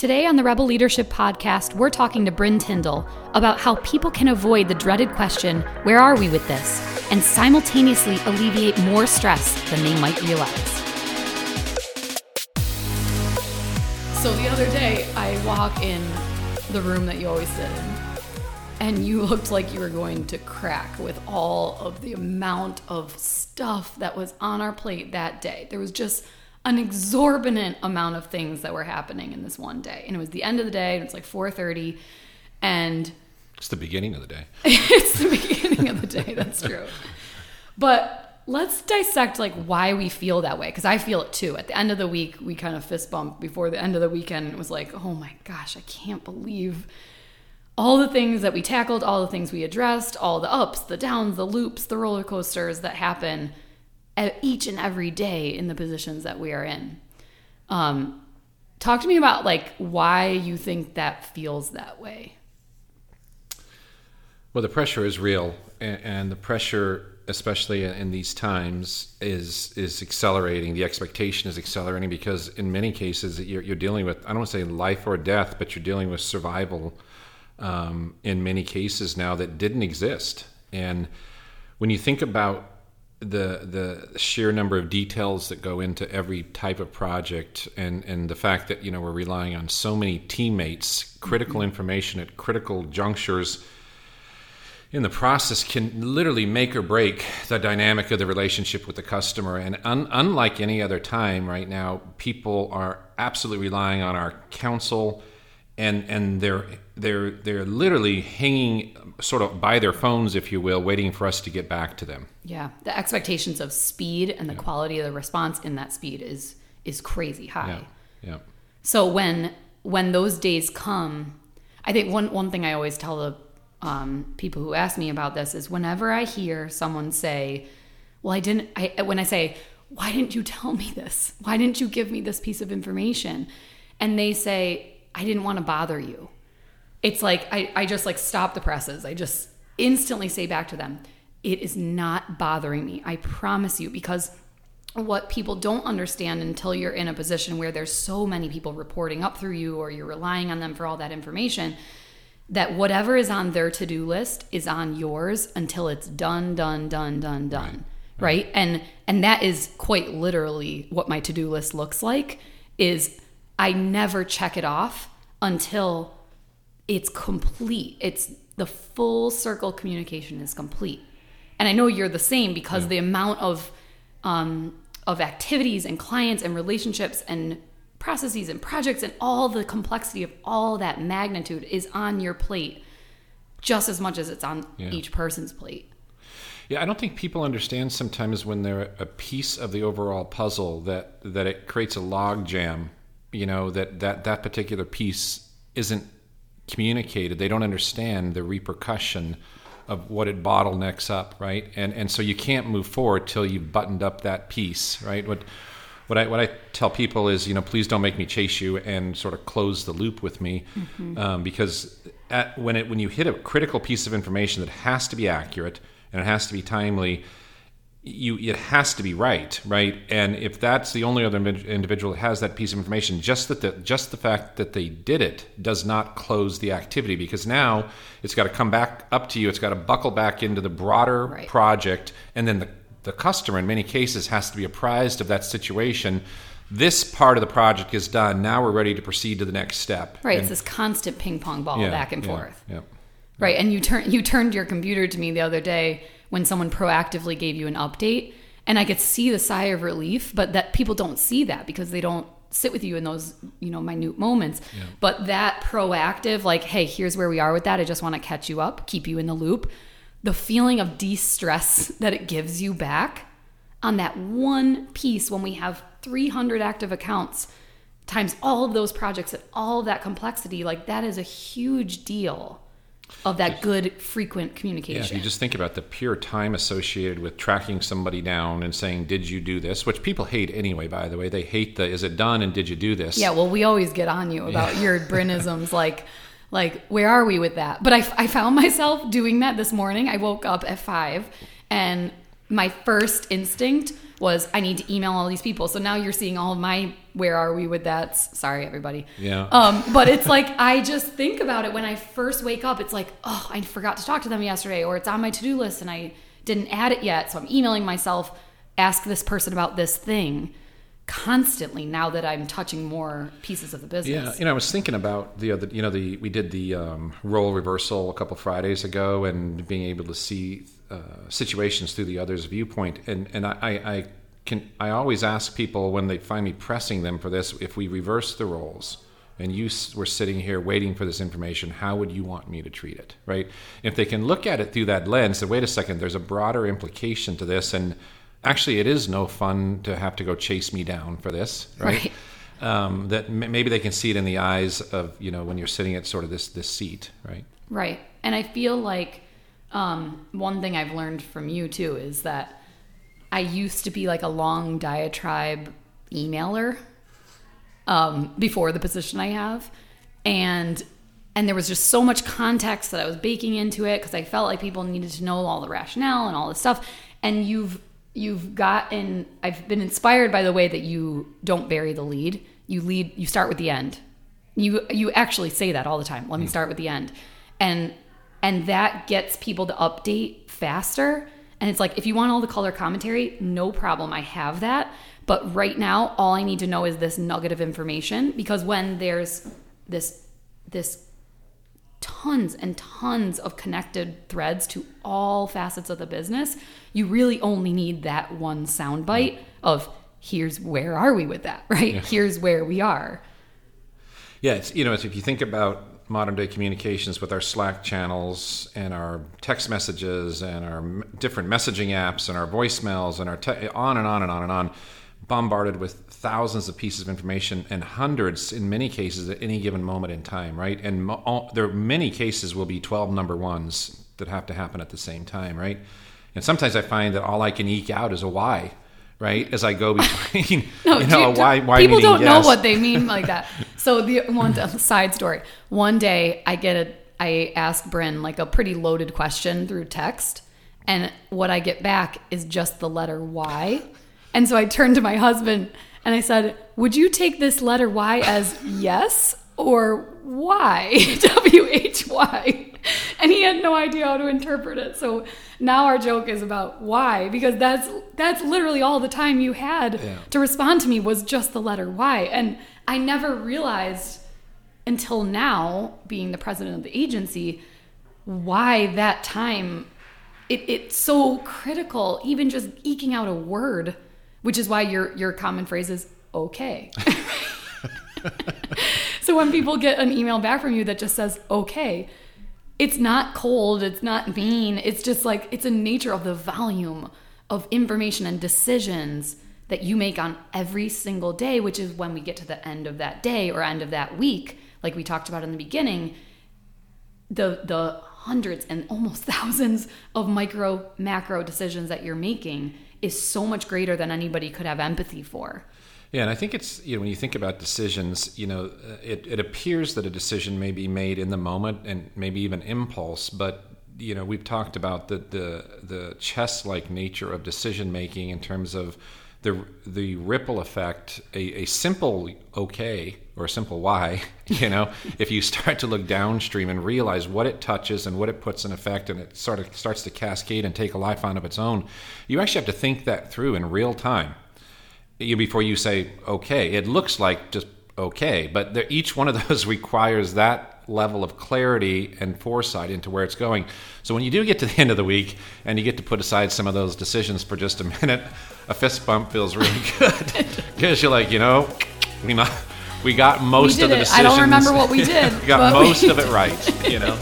Today on the Rebel Leadership Podcast, we're talking to Bryn Tyndall about how people can avoid the dreaded question, Where are we with this? and simultaneously alleviate more stress than they might realize. So the other day, I walk in the room that you always sit in, and you looked like you were going to crack with all of the amount of stuff that was on our plate that day. There was just an exorbitant amount of things that were happening in this one day. And it was the end of the day, and it's like 4:30 and It's the beginning of the day. it's the beginning of the day, that's true. But let's dissect like why we feel that way because I feel it too. At the end of the week, we kind of fist bumped before the end of the weekend. It was like, "Oh my gosh, I can't believe all the things that we tackled, all the things we addressed, all the ups, the downs, the loops, the roller coasters that happen each and every day in the positions that we are in. Um, talk to me about like why you think that feels that way. Well, the pressure is real, and, the pressure, especially in, in these times, is is accelerating. The expectation is accelerating because in many cases you're, you're dealing with I don't want to say life or death, but you're dealing with survival um, in many cases now that didn't exist. And when you think about the the sheer number of details that go into every type of project and and the fact that you know we're relying on so many teammates critical mm-hmm. information at critical junctures in the process can literally make or break the dynamic of the relationship with the customer. And un- unlike any other time right now people are absolutely relying on our counsel and and they're they're they're literally hanging sort of by their phones, if you will, waiting for us to get back to them. Yeah, the expectations of speed and the yeah. quality of the response in that speed is is crazy high. Yeah. yeah. So when when those days come, I think one one thing I always tell the um, people who ask me about this is whenever I hear someone say, "Well, I didn't," I, when I say, "Why didn't you tell me this? Why didn't you give me this piece of information?" and they say, I didn't want to bother you. It's like I, I just like stop the presses. I just instantly say back to them, it is not bothering me. I promise you, because what people don't understand until you're in a position where there's so many people reporting up through you or you're relying on them for all that information that whatever is on their to-do list is on yours until it's done done done done done right, right? and and that is quite literally what my to-do list looks like is I never check it off until it's complete. It's the full circle communication is complete. And I know you're the same because yeah. the amount of um, of activities and clients and relationships and processes and projects and all the complexity of all that magnitude is on your plate just as much as it's on yeah. each person's plate. Yeah, I don't think people understand sometimes when they're a piece of the overall puzzle that that it creates a log jam you know that that that particular piece isn't communicated. They don't understand the repercussion of what it bottlenecks up right? And and so you can't move forward till you've buttoned up that piece right? What what I what I tell people is you know please don't make me chase you and sort of close the loop with me mm-hmm. um, because at, when it when you hit a critical piece of information that has to be accurate and it has to be timely you it has to be right right? And if that's the only other individual that has that piece of information just that the just the fact that they did it does not close the activity because now it's got to come back up to you it's got to buckle back into the broader right. project and then the, the customer in many cases has to be apprised of that situation. This part of the project is done now we're ready to proceed to the next step. Right and, it's this constant ping pong ball yeah, back and yeah, forth. yeah, right and you turn you turned your computer to me the other day when someone proactively gave you an update and I could see the sigh of relief, but that people don't see that because they don't sit with you in those, you know, minute moments. Yeah. But that proactive, like, hey, here's where we are with that. I just want to catch you up, keep you in the loop. The feeling of de stress that it gives you back on that one piece when we have 300 active accounts times all of those projects and all of that complexity, like, that is a huge deal of that good frequent communication. Yeah, if you just think about the pure time associated with tracking somebody down and saying, "Did you do this?" which people hate anyway. By the way, they hate the "Is it done?" and "Did you do this?" Yeah, well, we always get on you about yeah. your Brynisms, like, like where are we with that? But I, I found myself doing that this morning. I woke up at five, and my first instinct was I need to email all these people. So now you're seeing all of my where are we with that? Sorry, everybody. Yeah. Um, but it's like I just think about it when I first wake up. It's like, oh, I forgot to talk to them yesterday, or it's on my to do list and I didn't add it yet. So I'm emailing myself, ask this person about this thing constantly now that I'm touching more pieces of the business. Yeah, you know, I was thinking about the other, you know, the we did the um, role reversal a couple Fridays ago, and being able to see uh, situations through the other's viewpoint, and and I, I can I always ask people when they find me pressing them for this, if we reverse the roles. And you were sitting here waiting for this information. How would you want me to treat it, right? If they can look at it through that lens, say, wait a second, there's a broader implication to this, and actually it is no fun to have to go chase me down for this right, Right. Um, that m- maybe they can see it in the eyes of you know when you're sitting at sort of this this seat right Right. And I feel like um, one thing I've learned from you too is that I used to be like a long diatribe emailer um, before the position I have. And and there was just so much context that I was baking into it because I felt like people needed to know all the rationale and all this stuff. And you've you've gotten I've been inspired by the way that you don't bury the lead. You lead you start with the end. You you actually say that all the time. Let me hmm. start with the end. And and that gets people to update faster. And it's like if you want all the color commentary, no problem. I have that. But right now, all I need to know is this nugget of information because when there's this this tons and tons of connected threads to all facets of the business, you really only need that one soundbite of here's where are we with that, right? Here's where we are. yeah it's you know it's, if you think about modern day communications with our slack channels and our text messages and our m- different messaging apps and our voicemails and our te- on and on and on and on bombarded with thousands of pieces of information and hundreds in many cases at any given moment in time right and all, there are many cases will be 12 number ones that have to happen at the same time right and sometimes i find that all i can eke out is a why right as i go between No, you know do- a why why people don't know what they mean like that. So the one side story. One day I get a I ask Bryn like a pretty loaded question through text, and what I get back is just the letter Y. And so I turned to my husband and I said, "Would you take this letter Y as yes or Y? W H Y?" And he had no idea how to interpret it. So now our joke is about why because that's that's literally all the time you had Yeah. to respond to me was just the letter Y. And I never realized until now, being the president of the agency, why that time it, it's so critical, even just eking out a word, which is why your your common phrase is okay. so when people get an email back from you that just says okay, it's not cold, it's not mean, it's just like it's a nature of the volume of information and decisions that you make on every single day, which is when we get to the end of that day or end of that week, like we talked about in the beginning, the the hundreds and almost thousands of micro macro decisions that you're making is so much greater than anybody could have empathy for. Yeah, and I think it's you know when you think about decisions, you know, uh, it, it appears that a decision may be made in the moment and maybe even impulse, but you know we've talked about the the the chess-like nature of decision making in terms of the the ripple effect. A, a simple okay or a simple why, you know, if you start to look downstream and realize what it touches and what it puts in effect, and it sort of starts to cascade and take a life on of its own, you actually have to think that through in real time you before you say okay. It looks like just okay, but each one of those requires that level of clarity and foresight into where it's going. So when you do get to the end of the week and you get to put aside some of those decisions for just a minute, a fist bump feels really good because you're like, you know, we not, we got most did of the it. decisions. I don't remember what we did, we got but we most of it right. You know.